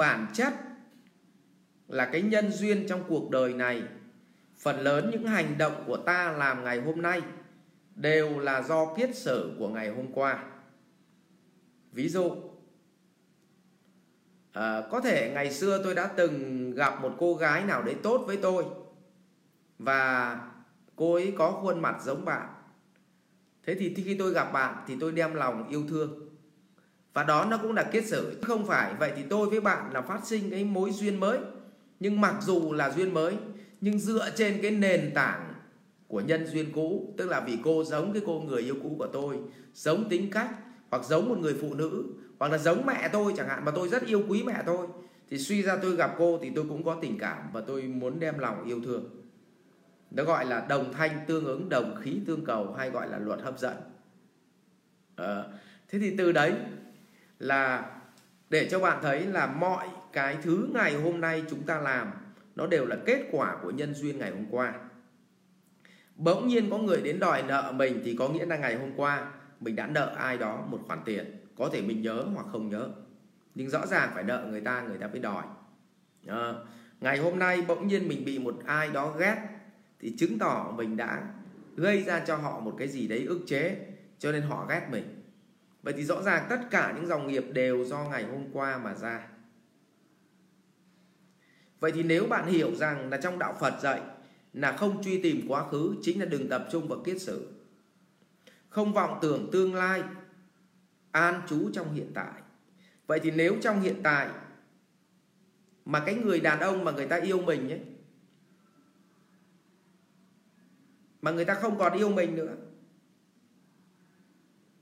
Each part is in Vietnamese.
bản chất là cái nhân duyên trong cuộc đời này. Phần lớn những hành động của ta làm ngày hôm nay đều là do kiết sử của ngày hôm qua. Ví dụ à, có thể ngày xưa tôi đã từng gặp một cô gái nào đấy tốt với tôi và cô ấy có khuôn mặt giống bạn. Thế thì khi tôi gặp bạn thì tôi đem lòng yêu thương và đó nó cũng là kết sở không phải vậy thì tôi với bạn là phát sinh cái mối duyên mới. Nhưng mặc dù là duyên mới nhưng dựa trên cái nền tảng của nhân duyên cũ tức là vì cô giống cái cô người yêu cũ của tôi giống tính cách hoặc giống một người phụ nữ hoặc là giống mẹ tôi chẳng hạn mà tôi rất yêu quý mẹ tôi thì suy ra tôi gặp cô thì tôi cũng có tình cảm và tôi muốn đem lòng yêu thương. Nó gọi là đồng thanh tương ứng đồng khí tương cầu hay gọi là luật hấp dẫn. À, thế thì từ đấy là để cho bạn thấy là mọi cái thứ ngày hôm nay chúng ta làm nó đều là kết quả của nhân duyên ngày hôm qua. Bỗng nhiên có người đến đòi nợ mình thì có nghĩa là ngày hôm qua mình đã nợ ai đó một khoản tiền có thể mình nhớ hoặc không nhớ. Nhưng rõ ràng phải nợ người ta người ta mới đòi. À, ngày hôm nay bỗng nhiên mình bị một ai đó ghét thì chứng tỏ mình đã gây ra cho họ một cái gì đấy ức chế cho nên họ ghét mình vậy thì rõ ràng tất cả những dòng nghiệp đều do ngày hôm qua mà ra. Vậy thì nếu bạn hiểu rằng là trong đạo phật dạy là không truy tìm quá khứ chính là đừng tập trung vào kiết sử không vọng tưởng tương lai, an trú trong hiện tại. Vậy thì nếu trong hiện tại mà cái người đàn ông mà người ta yêu mình ấy, mà người ta không còn yêu mình nữa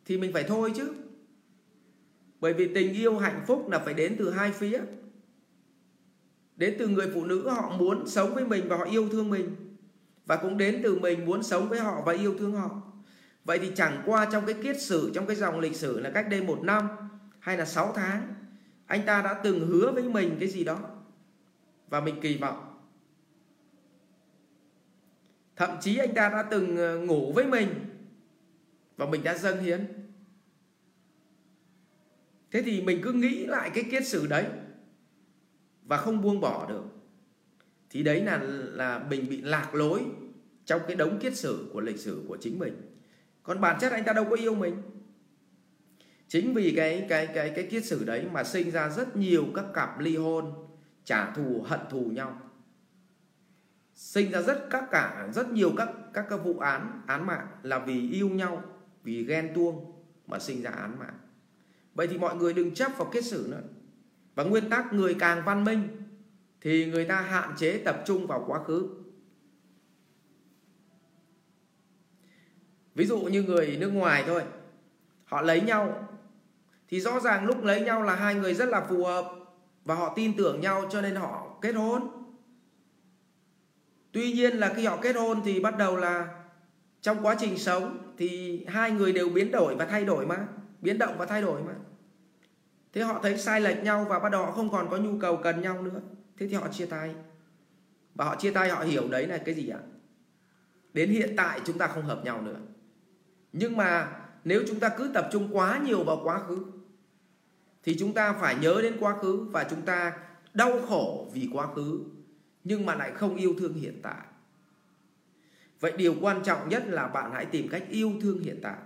thì mình phải thôi chứ. Bởi vì tình yêu hạnh phúc là phải đến từ hai phía. Đến từ người phụ nữ họ muốn sống với mình và họ yêu thương mình, và cũng đến từ mình muốn sống với họ và yêu thương họ. Vậy thì chẳng qua trong cái kiết sử, trong cái dòng lịch sử là cách đây một năm hay là sáu tháng, anh ta đã từng hứa với mình cái gì đó và mình kỳ vọng. Thậm chí anh ta đã từng ờ, ngủ với mình và mình đã dâng hiến. Thế thì mình cứ nghĩ lại cái kiết sử đấy và không buông bỏ được. Thì đấy là là mình bị lạc lối trong cái đống kiết sử của lịch sử của chính mình. Còn bản chất anh ta đâu có yêu mình. Chính vì cái cái cái cái kiết sử đấy mà sinh ra rất nhiều các cặp ly hôn, trả thù, hận thù nhau. Sinh ra rất các cả, rất nhiều các các các vụ án án mạng là vì yêu nhau vì ghen tuông mà sinh ra án mạng. Vậy thì mọi người đừng chấp vào kết xử nữa. Và nguyên tắc người càng văn minh thì người ta hạn chế tập trung vào quá khứ. Ví dụ như người nước ngoài thôi, họ lấy nhau thì rõ ràng lúc lấy nhau là hai người rất là phù hợp và họ tin tưởng nhau cho nên họ kết hôn. Tuy nhiên là khi họ kết hôn thì bắt đầu là trong quá trình sống thì hai người đều biến đổi và thay đổi mà, biến động và thay đổi mà. Thế họ thấy sai lệch nhau và bắt đầu họ không còn có nhu cầu cần nhau nữa. Thế thì họ chia tay. Và họ chia tay, họ hiểu đấy là cái gì ạ? Đến hiện tại chúng ta không hợp nhau nữa. Nhưng mà nếu chúng ta cứ tập trung quá nhiều vào quá khứ, thì chúng ta phải nhớ đến quá khứ và chúng ta đau khổ vì quá khứ, nhưng mà lại không yêu thương hiện tại vậy điều quan trọng nhất là bạn hãy tìm cách yêu thương hiện tại.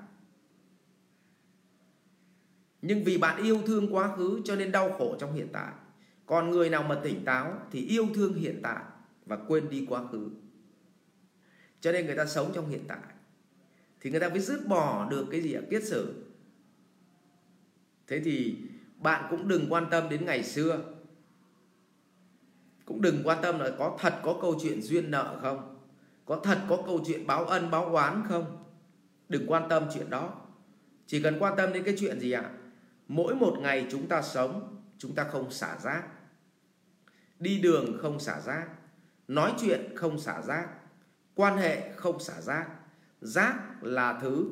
Nhưng vì bạn yêu thương quá khứ cho nên đau khổ trong hiện tại. Còn người nào mà tỉnh táo thì yêu thương hiện tại và quên đi quá khứ. Cho nên người ta sống trong hiện tại. Thì người ta mới dứt bỏ được cái gì ạ? Kiết sử. Thế thì bạn cũng đừng quan tâm đến ngày xưa. Cũng đừng quan tâm là có thật có câu chuyện duyên nợ không có thật có câu chuyện báo ân, báo oán không? Đừng quan tâm chuyện đó. Chỉ cần quan tâm đến cái chuyện gì ạ? Mỗi một ngày chúng ta sống, chúng ta không xả rác. Đi đường không xả rác. Nói chuyện không xả rác. Quan hệ không xả rác. Rác là thứ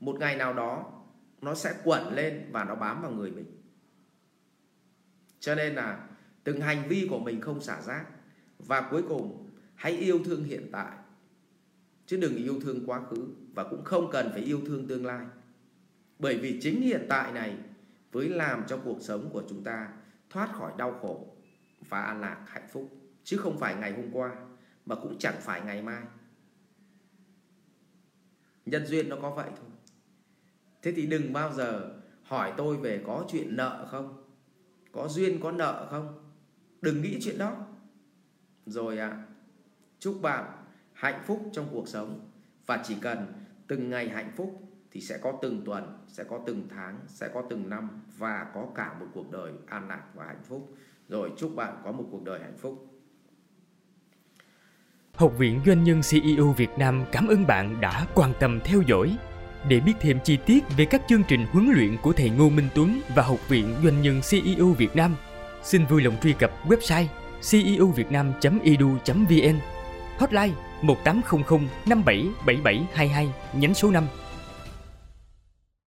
một ngày nào đó nó sẽ quẩn lên và nó bám vào người mình. Cho nên là từng hành vi của mình không xả rác. Và cuối cùng hãy yêu thương hiện tại chứ đừng yêu thương quá khứ và cũng không cần phải yêu thương tương lai. Bởi vì chính hiện tại này với làm cho cuộc sống của chúng ta thoát khỏi đau khổ và an lạc hạnh phúc chứ không phải ngày hôm qua mà cũng chẳng phải ngày mai. Nhân duyên nó có vậy thôi. Thế thì đừng bao giờ hỏi tôi về có chuyện nợ không có duyên có nợ không. Đừng nghĩ chuyện đó. Rồi ạ à, chúc bạn hạnh phúc trong cuộc sống. Và chỉ cần từng ngày hạnh phúc thì sẽ có từng tuần sẽ có từng tháng sẽ có từng năm và có cả một cuộc đời an lạc và hạnh phúc. Rồi chúc bạn có một cuộc đời hạnh phúc. Học viện Doanh nhân CEO Việt Nam cảm ơn bạn đã quan tâm theo dõi. Để biết thêm chi tiết về các chương trình huấn luyện của thầy Ngô Minh Tuấn và Học viện Doanh nhân CEO Việt Nam, xin vui lòng truy cập website ceovietnam.edu.vn, hotline 1800 577722 nhánh số 5